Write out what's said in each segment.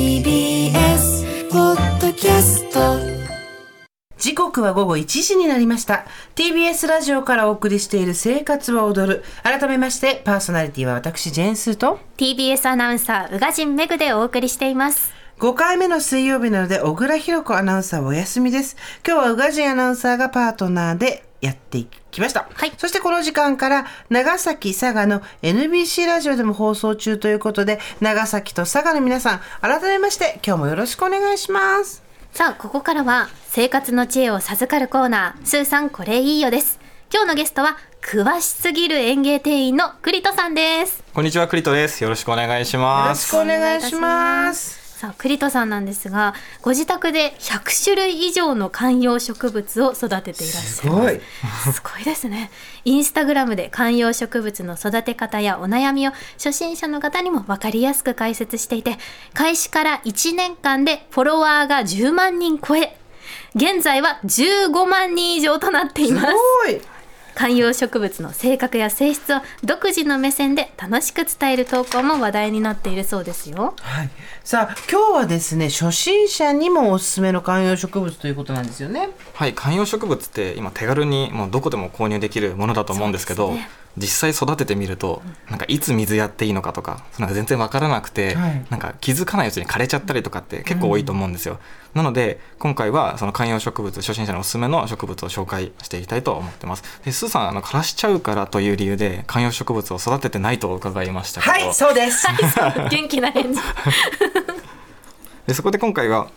TBS ポッドキャスト。時刻は午後1時になりました。TBS ラジオからお送りしている生活は踊る。改めましてパーソナリティは私ジェーンスーと。TBS アナウンサー宇賀神メグでお送りしています。5回目の水曜日なので小倉弘子アナウンサーはお休みです。今日は宇賀神アナウンサーがパートナーでやっていきました、はい。そしてこの時間から長崎佐賀の NBC ラジオでも放送中ということで長崎と佐賀の皆さん改めまして今日もよろしくお願いします。さあここからは生活の知恵を授かるコーナースーさんこれいいよです。今日のゲストは詳しすぎる園芸店員の栗戸さんです。こんにちは、クリトです。よろしくお願いしよます。ろしくお願いしますさあ栗戸さんなんですがご自宅で100種類以上の観葉植物を育てていらっしゃいますすごいすごいですね。インスタグラムで観葉植物の育て方やお悩みを初心者の方にも分かりやすく解説していて、開始から1年間でフォロワーが10万人超え、現在は15万人以上となっていすます。ごい観葉植物の性格や性質を独自の目線で楽しく伝える投稿も話題になっているそうですよ。はい、さあ今日はですね初心者にもおすすめの観葉植物ということなんですよね。はい、観葉植物って今手軽にもうどこでも購入できるものだと思うんですけど、そうですね実際育ててみると、なんかいつ水やっていいのかとか、その全然わからなくて、はいなんか気づかないうちに枯れちゃったりとかって結構多いと思うんですよ。なので今回はその観葉植物初心者のおすすめの植物を紹介していきたいと思ってます。で、スーさんあの枯らしちゃうからという理由で観葉植物を育ててないと伺いましたけど、はいそうです。元気な返事。でそこで今回は、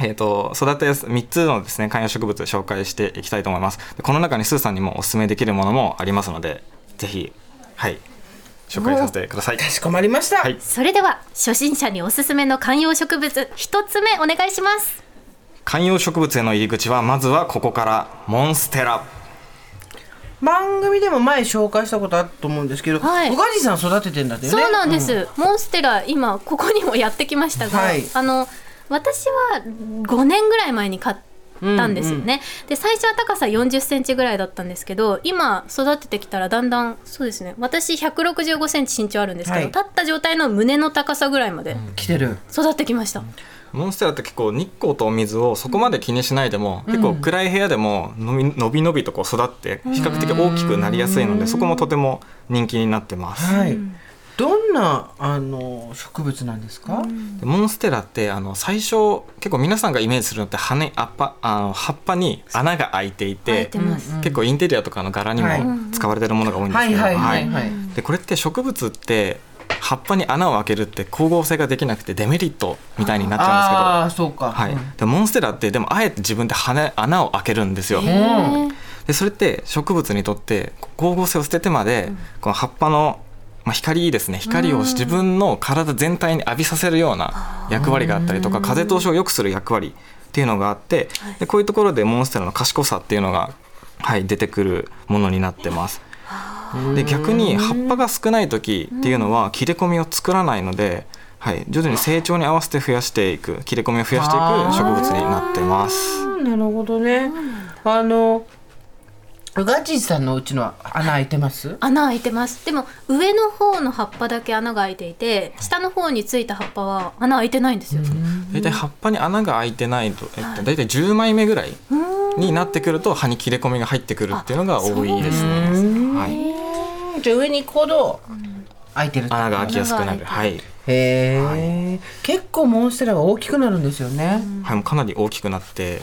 えー、と育てやす3つのですね観葉植物を紹介していきたいと思いますでこの中にスーさんにもおすすめできるものもありますのでぜひはい紹介させてください。かしこまりました。はい。それでは初心者におすすめの観葉植物一つ目お願いします。観葉植物への入り口はまずはここからモンステラ。番組でも前紹介したことあると思うんですけど、はい。宇賀神さん育ててんだってよね。そうなんです、モンステラ今ここにもやってきましたが、はい。あの私は5年ぐらい前に買ったんですよね、で最初は高さ40センチぐらいだったんですけど今育ててきたらだんだんそうですね私165センチ身長あるんですけど、はい。立った状態の胸の高さぐらいまで来てる。育ってきました、モンステラって結構日光とお水をそこまで気にしないでも、結構暗い部屋でものびのびのびとこう育って比較的大きくなりやすいのでそこもとても人気になってます、はい。どんなあの植物なんですか？でモンステラってあの最初結構皆さんがイメージするのって羽あっぱあの葉っぱに穴が開いていて結構インテリアとかの柄にもはい使われてるものが多いんですけど。でこれって植物って葉っぱに穴を開けるって光合成ができなくてデメリットみたいになっちゃうんですけど。そうか。はいうん、でモンステラってでもあえて自分で羽穴を開けるんですよ。うんでそれって植物にとって光合成を捨ててまで、この葉っぱの、まあ、光ですね。光を自分の体全体に浴びさせるような役割があったりとか風通しを良くする役割っていうのがあってでこういうところでモンステラの賢さっていうのが、はい、出てくるものになってます。で逆に葉っぱが少ない時っていうのは切れ込みを作らないので、はい、徐々に成長に合わせて増やしていく切れ込みを増やしていく植物になってます。うんなるほどね。あの宇賀神さんのうちのは穴開いてます？穴開いてます。でも上の方の葉っぱだけ穴が開いていて下の方についた葉っぱは穴開いてないんですよ、大体葉っぱに穴が開いてないと、えっと、大体10枚目ぐらいになってくると葉に切れ込みが入ってくるっていうのが多いですね。はい、じゃあ上に行くほど開いてる穴が開きやすくなる。はい、へえ、結構モンステラが大きくなるんですよね。はい、もうかなり大きくなって。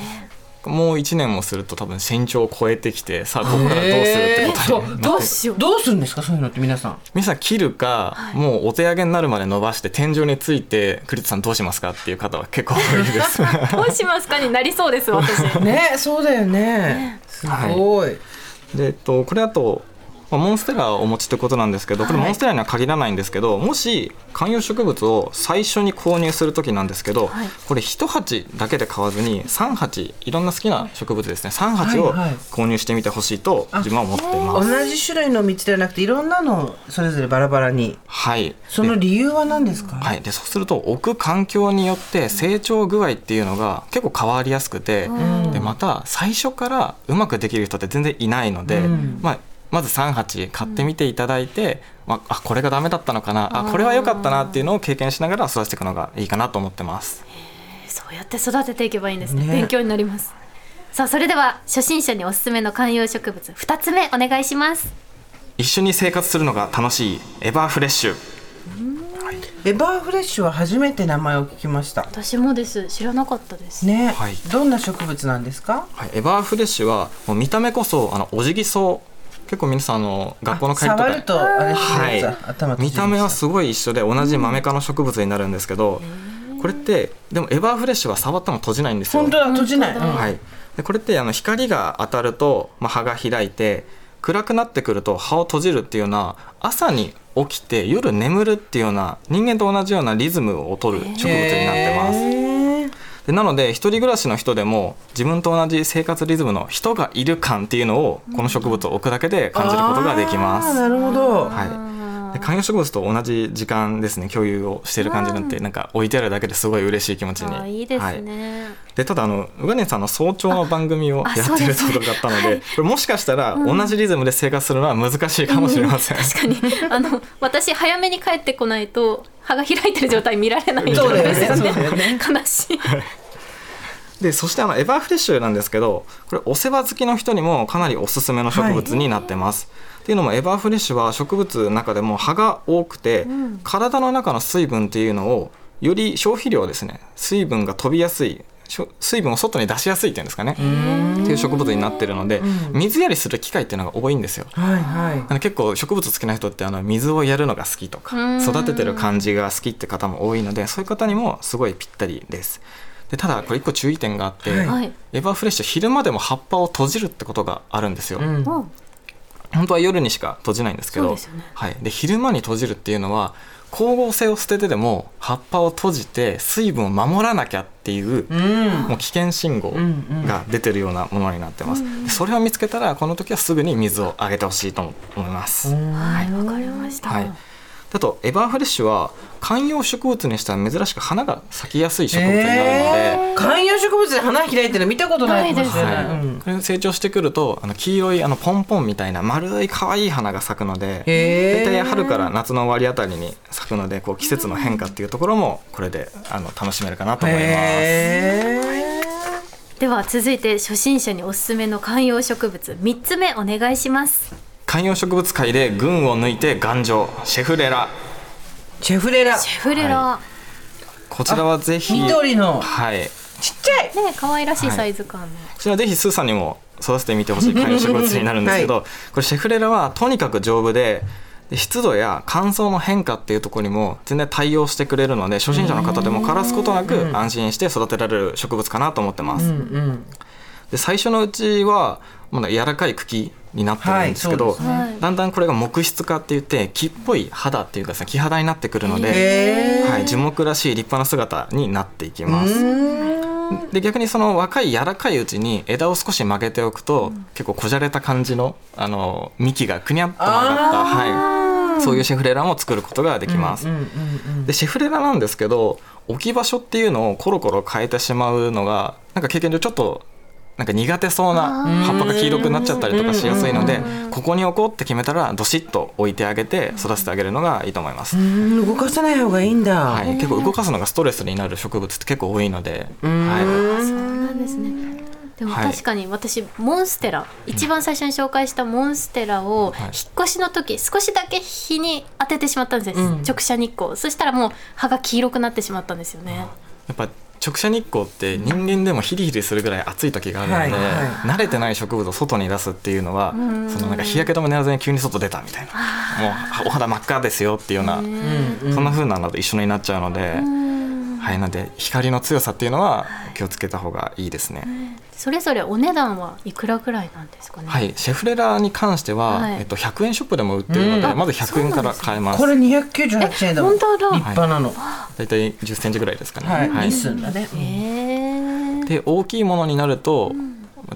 もう1年もすると多分身長を超えてきてさあここからどうするってことになってどうしようどうするんですか？そういうのって皆さん。皆さん切るか、もうお手上げになるまで伸ばして天井について栗田さんどうしますかっていう方は結構多いです。どうしますかになりそうです私ね、そうだよね。すごい。で、えっと、これあと、まあ、モンステラをお持ちってことなんですけどこれモンステラには限らないんですけど、もし観葉植物を最初に購入する時なんですけど、はい。これ1鉢だけで買わずに3鉢いろんな好きな植物ですね。3鉢をはいはい。購入してみてほしいと自分は思ってます。同じ種類の道ではなくていろんなのそれぞれバラバラに。はい。その理由は何ですか？はい、でそうすると置く環境によって成長具合っていうのが結構変わりやすくて、でまた最初からうまくできる人って全然いないので、うん。まあまず3鉢買ってみていただいて、まあ、あこれがダメだったのかなあこれは良かったなっていうのを経験しながら育てていくのがいいかなと思ってます。そうやって育てていけばいいんですね。ね。勉強になります。さあそれでは初心者におすすめの観葉植物2つ目お願いします。一緒に生活するのが楽しいエバーフレッシュ。エバーフレッシュは初めて名前を聞きました。私もです。知らなかったです。ね、はい。どんな植物なんですか？はい、エバーフレッシュはもう見た目こそあのお辞儀草結構皆さんあの学校の帰りとか触るとはい。見た目はすすごい一緒で同じマメ科の植物になるんですけど、これってでもエバーフレッシュは触っても閉じないんですよ。本当だ閉じない、はい、でこれってあの光が当たると、まあ、葉が開いて暗くなってくると葉を閉じるっていうような朝に起きて夜眠るっていうような人間と同じようなリズムを取る植物になってます。でなので一人暮らしの人でも自分と同じ生活リズムの人がいる感っていうのをこの植物を置くだけで感じることができます。なるほど、はい、で観葉植物と同じ時間ですね共有をしている感じになってなんか置いてあるだけですごい嬉しい気持ちに。いいですはい、ね、でただあの宇賀根さんの早朝の番組をあやってるところがあったのでこれもしかしたら同じリズムで生活するのは難しいかもしれません、確かに。あの私早めに帰ってこないと葉が開いてる状態見られないんそうですよね。悲しいでそしてあのエバーフレッシュなんですけどこれお世話好きの人にもかなりおすすめの植物になってます、っていうのもエバーフレッシュは植物の中でも葉が多くて、体の中の水分っていうのをより消費量ですね。水分が飛びやすい。水分を外に出しやすいっていうんですかね。っていう植物になってるので、水やりする機会っていうのが多いんですよ。はいはい。あの結構植物好きな人ってあの水をやるのが好きとかうん。育ててる感じが好きって方も多いのでそういう方にもすごいぴったりです。でただこれ一個注意点があって、はい。はい。エバーフレッシュ昼間でも葉っぱを閉じるってことがあるんですよ。うん。本当は夜にしか閉じないんですけどね。はい、で昼間に閉じるっていうのは光合成を捨ててでも葉っぱを閉じて水分を守らなきゃっていううん。もう危険信号が出てるようなものになってます。でそれを見つけたらこの時はすぐに水をあげてほしいと思います。はいわかりました、はいあとエバーフレッシュは観葉植物にしては珍しく花が咲きやすい植物になるので、えー。観葉植物で花開いてるの見たことないかもしれないはい。うん。これ成長してくるとあの黄色いあのポンポンみたいな丸い可愛い花が咲くのでへー。大体春から夏の終わりあたりに咲くのでこう季節の変化っていうところもこれであの楽しめるかなと思います。へでは続いて初心者におすすめの観葉植物3つ目お願いします観葉植物界で群を抜いて頑丈。シェフレラ。ーシェフレラ。シェフレラ、はこちらはぜひ緑の。はい。ちっちゃい。ね可愛らしいサイズ感の、こちらぜひスーさんにも育ててみてほしい 観葉植物になるんですけど、これシェフレラはとにかく丈夫でで湿度や乾燥の変化っていうところにも全然対応してくれるので初心者の方でも枯らすことなく安心して育てられる植物かなと思ってます。うん。で最初のうちはまだ柔らかい茎になってるんですけど、はいね。はい。だんだんこれが木質化って言って木っぽい肌っていうかさ木肌になってくるので、はい、樹木らしい立派な姿になっていきます。で逆にその若い柔らかいうちに枝を少し曲げておくと、結構こじゃれた感じのあの幹がくにゃっと曲がった、はい、そういうシェフレラも作ることができます。でシェフレラなんですけど置き場所っていうのをコロコロ変えてしまうのがなんか経験上ちょっとなんか苦手そうな葉っぱが黄色くなっちゃったりとかしやすいのでここに置こうって決めたらどしっと置いてあげて育ててあげるのがいいと思います。うん動かさない方がいいんだ、はい、結構動かすのがストレスになる植物って結構多いので、ん。はそうなんですね。でもはい。確かに私モンステラ一番最初に紹介したモンステラをはい。引っ越しの時少しだけ日に当ててしまったんです、うん。直射日光。そしたらもう葉が黄色くなってしまったんですよね。い、やっぱ直射日光って人間でもヒリヒリするぐらい暑い時があるので、はいはい。慣れてない植物を外に出すっていうのは、そのなんか日焼け止め塗らずに急に外出たみたいな、もうお肌真っ赤ですよっていうような、うん。そんな風なのと一緒になっちゃうので、はい、なんで光の強さっていうのは気をつけた方がいいですね。それぞれお値段はいくらぐらいなんですかね、はい、シェフレラに関しては、はい。えっと、100円ショップでも売ってるので、うん。まず100円から買えます。これ298円だもん。え本当だ。立派なの。大体1 0ンチぐらいですかね。はい、はい。いいすんえで大きいものになると、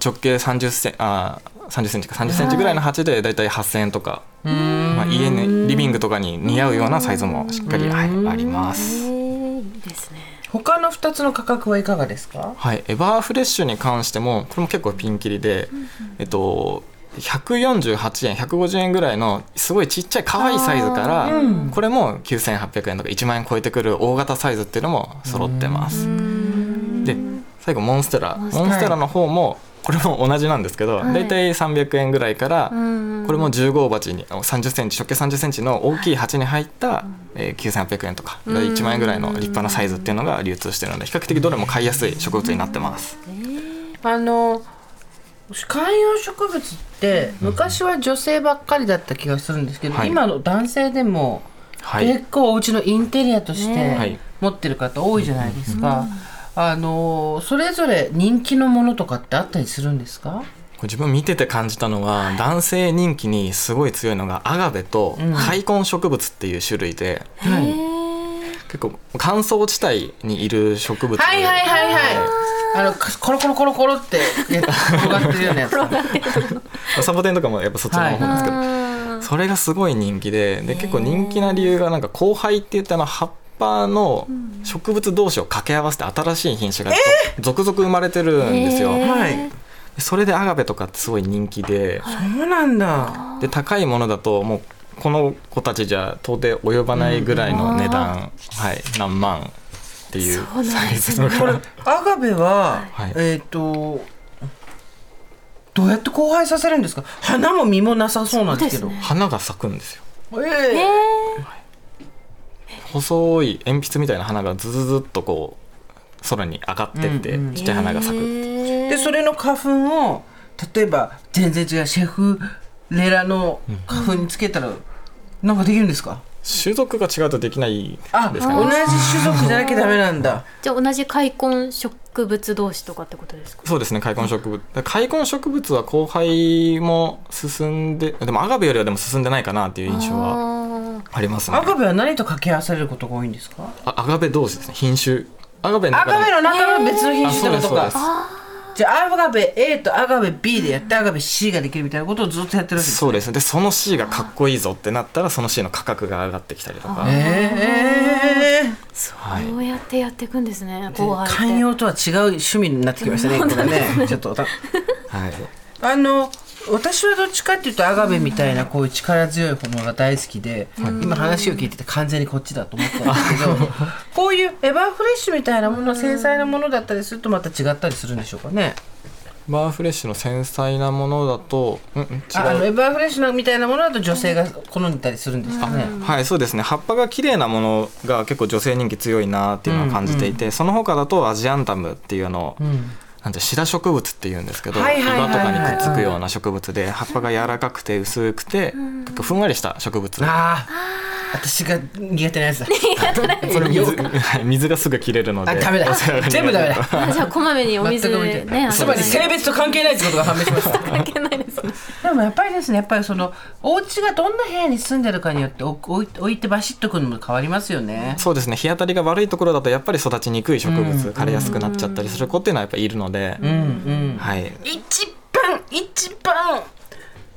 直径30センあ30センチか30センチぐらいの鉢で大体8000円とか、まあ、家にリビングとかに似合うようなサイズもしっかり、はい、あります。いいですね他の2つの価格はいかがですか？はい、エバーフレッシュに関してもこれも結構ピンキリで、えっと148円150円ぐらいのすごいちっちゃい可愛いサイズから、これも9800円とか1万円超えてくる大型サイズっていうのも揃ってます。で最後モンステラ。モンステラの方もこれも同じなんですけど、はい。だいたい300円ぐらいから、んこれも10号鉢に3 0センチ直径3 0センチの大きい鉢に入った、えー9800円とか1万円ぐらいの立派なサイズっていうのが流通してるので比較的どれも買いやすい植物になってます。あの観葉植物って昔は女性ばっかりだった気がするんですけど、はい。今の男性でもはい、結構お家のインテリアとして持ってる方多いじゃないですか。あのそれぞれ人気のものとかってあったりするんですか？自分見てて感じたのは、男性人気にすごい強いのがアガベと開根植物っていう種類で、はい。結構乾燥地帯にいる植物ではいはいはいはい。あのかコロコロコロコロって や転がってるようなやつ。サボテンとかもやっぱそっちの方なんですけど、それがすごい人気でで結構人気な理由がなんか交配って言ってあの葉っぱの植物同士を掛け合わせて新しい品種が続々生まれてるんですよ。はい。それでアガベとかってすごい人気で。そうなんだ。で高いものだともうこの子たちじゃ到底及ばないぐらいの値段、はい、何万。っていうサイですね。ズの。これアガベは、はい。えっ、とどうやって交配させるんですか？花も実もなさそうなんですけど。そうです花が咲くんですよ。ええ細い鉛筆みたいな花がズズズっとこう空に上がってって、うんうん。ちっちゃい花が咲く、でそれの花粉を例えば全然違うシェフレラの花粉につけたらなんかできるんですか？種族が違うとできないあですかね。同じ種族じゃなきゃダメなんだ。じゃあ同じ開根植物同士とかってことですか？そうですね開根植物。開根植物は交配も進んででもアガベよりはでも進んでないかなっていう印象ははありますね。アガベは何と掛け合わされることが多いんですか？あアガベ同士ですね。品種。アガベのア中の中の別の品あ種ってことか。そうですそうですじゃあアガベ A とアガベ B でやってアガベ C ができるみたいなことをずっとやってるわけですそうです。でその C がかっこいいぞってなったらその C の価格が上がってきたりとか、ええはい、こうやってやっていくんですね交配って。寛容とは違う趣味になってきましたねこれね。ちょっとた はい、あの私はどっちかっていうとアガベみたいなこういう力強いものが大好きで、今話を聞いてて完全にこっちだと思ったんですけどこういうエバーフレッシュみたいなもの繊細なものだったりするとまた違ったりするんでしょうかね。バーフレッシュの繊細なものだと、うんうん、違うああのエバーフレッシュなみたいなものだと女性が好んでたりするんですかね、はいそうですね。葉っぱが綺麗なものが結構女性人気強いなっていうのは感じていて、その他だとアジアンタムっていうあの、んなんてシダ植物っていうんですけど、岩とかにくっつくような植物で葉っぱが柔らかくて薄くて、ふんわりした植物ああ私が苦手なやつだ。これ水はい 水。がすぐ切れるので。あダメだ。全部ダメだ。あじゃあこまめにお水ねつまり性別と関係ないってことが判明しました 関係ないですね。でもやっぱりですねやっぱりそのお家がどんな部屋に住んでるかによってお置い置いてバシッとくるのも変わりますよね。そうですね。日当たりが悪いところだとやっぱり育ちにくい植物、枯れやすくなっちゃったりする子っていうのはやっぱりいるので、うん。うん。はい。一番一番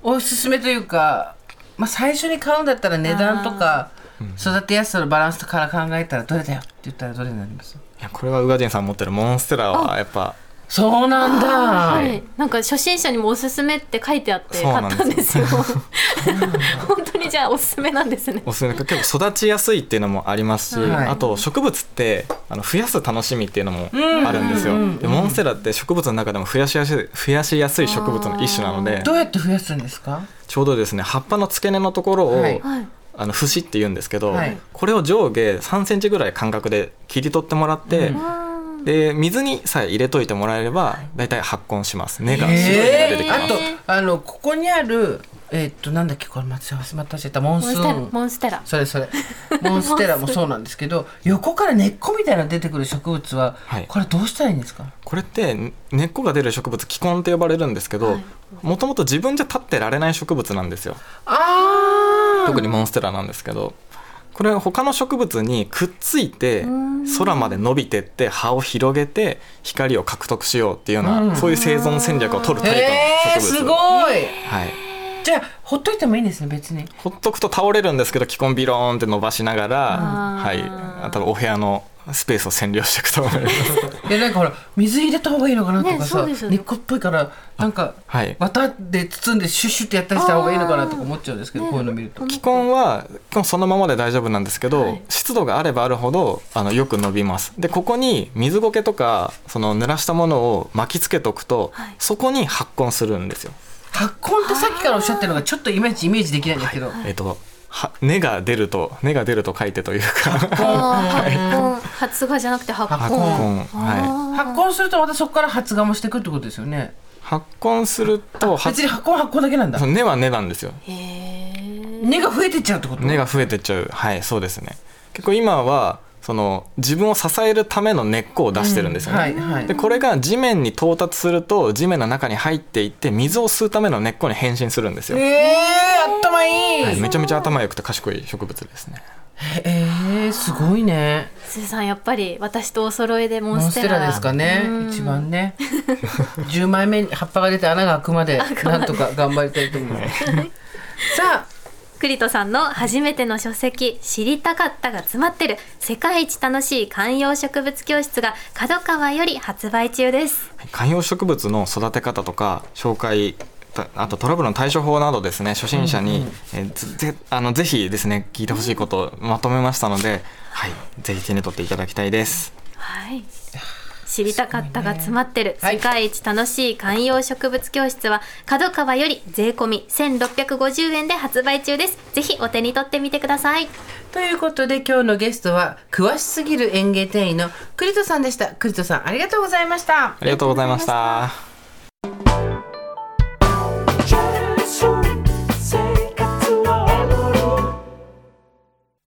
おすすめというか、まあ、最初に買うんだったら値段とか育てやすさのバランスから考えたらどれだよって言ったらどれになります？いやこれは宇賀神さん持ってるモンステラはやっぱそうなんだ、はい、なんか初心者にもおすすめって書いてあってそうなん買ですったんですよ。本当にじゃあおすすめなんですね。おすすめ結構育ちやすいっていうのもありますし、はい。あと植物ってあの増やす楽しみっていうのもあるんですよ、でモンステラって植物の中でも増やしやすい増やしやすい植物の一種なのでどうやって増やすんですか？ちょうどですね葉っぱの付け根のところを、はい。はい。あの節って言うんですけど、はい。これを上下3センチぐらい間隔で切り取ってもらって、で水にさえ入れといてもらえれば大体発根します。根が白い根が出てきます、あとあのここにあるえーっとなんだっけこれまた忘れたしたモンモンステラスーンモンステラ。それそれ。モンステラもそうなんですけど横から根っこみたいなの出てくる植物は、はい。これどうしたらいいんですか？これって根っこが出る植物気根って呼ばれるんですけどはい。もともと自分じゃ立ってられない植物なんですよ。あ特にモンステラなんですけどこれは他の植物にくっついて空まで伸びてって葉を広げて光を獲得しようっていうような、そういう生存戦略を取るタイプの植物。すごい。はい、じゃあほっといてもいいんですね別に。ほっとくと倒れるんですけど気根ビローンって伸ばしながら、はい、あとお部屋のスペースを占領していくと思います。でなんかほら水入れた方がいいのかなとかねそさ、うですよね。根っこっぽいからなんかはい。綿で包んでシュッシュってやったりした方がいいのかなとか思っちゃうんですけどこういうの見ると。気根は基本そのままで大丈夫なんですけど、はい湿度があればあるほどあのよく伸びます。でここに水苔とかその濡らしたものを巻きつけとくと、はい。そこに発根するんですよ。発根ってさっきからおっしゃってるのがちょっといまいちイメージできないんですけど、えっとは根が出ると根が出ると書いてというか。あー発根。発芽じゃなくて発根。発根。は発根。するとまたそこから発芽もしていくってことですよね。発根。すると別に発根。発根。だけなんだ。根。は根。なんですよ根。が増えてっちゃうってこと。根。が増えてっちゃうはいそうですね結構今はその自分を支えるための根っこを出してるんですよね、はいはい。で。これが地面に到達すると地面の中に入っていって水を吸うための根っこに変身するんですよ、ええー、頭いい。はいめちゃめちゃ頭良くて賢い植物ですね。ええー、すごいね。すずさんやっぱり私とお揃いでモモンステラ。ンステラですかね。うん。一番ね。10枚目に葉っぱが出て穴が開くまでなんとか頑張りたいと思います。さあ栗戸さんの初めての書籍「知りたかった」が詰まってる世界一楽しい観葉植物教室が角川より発売中です。観葉植物の育て方とか紹介たあとトラブルの対処法などですね初心者に、ぜあのぜひですね聞いてほしいことをまとめましたので、はい、ぜひ手に取っていただきたいです。はい知りたかったが詰まってる。はい。世界一楽しい観葉植物教室は角川より税込み1650円で発売中です。ぜひお手に取ってみてください。ということで今日のゲストは詳しすぎる園芸店員の栗戸さんでした。栗戸さんありがとうございました。ありがとうございました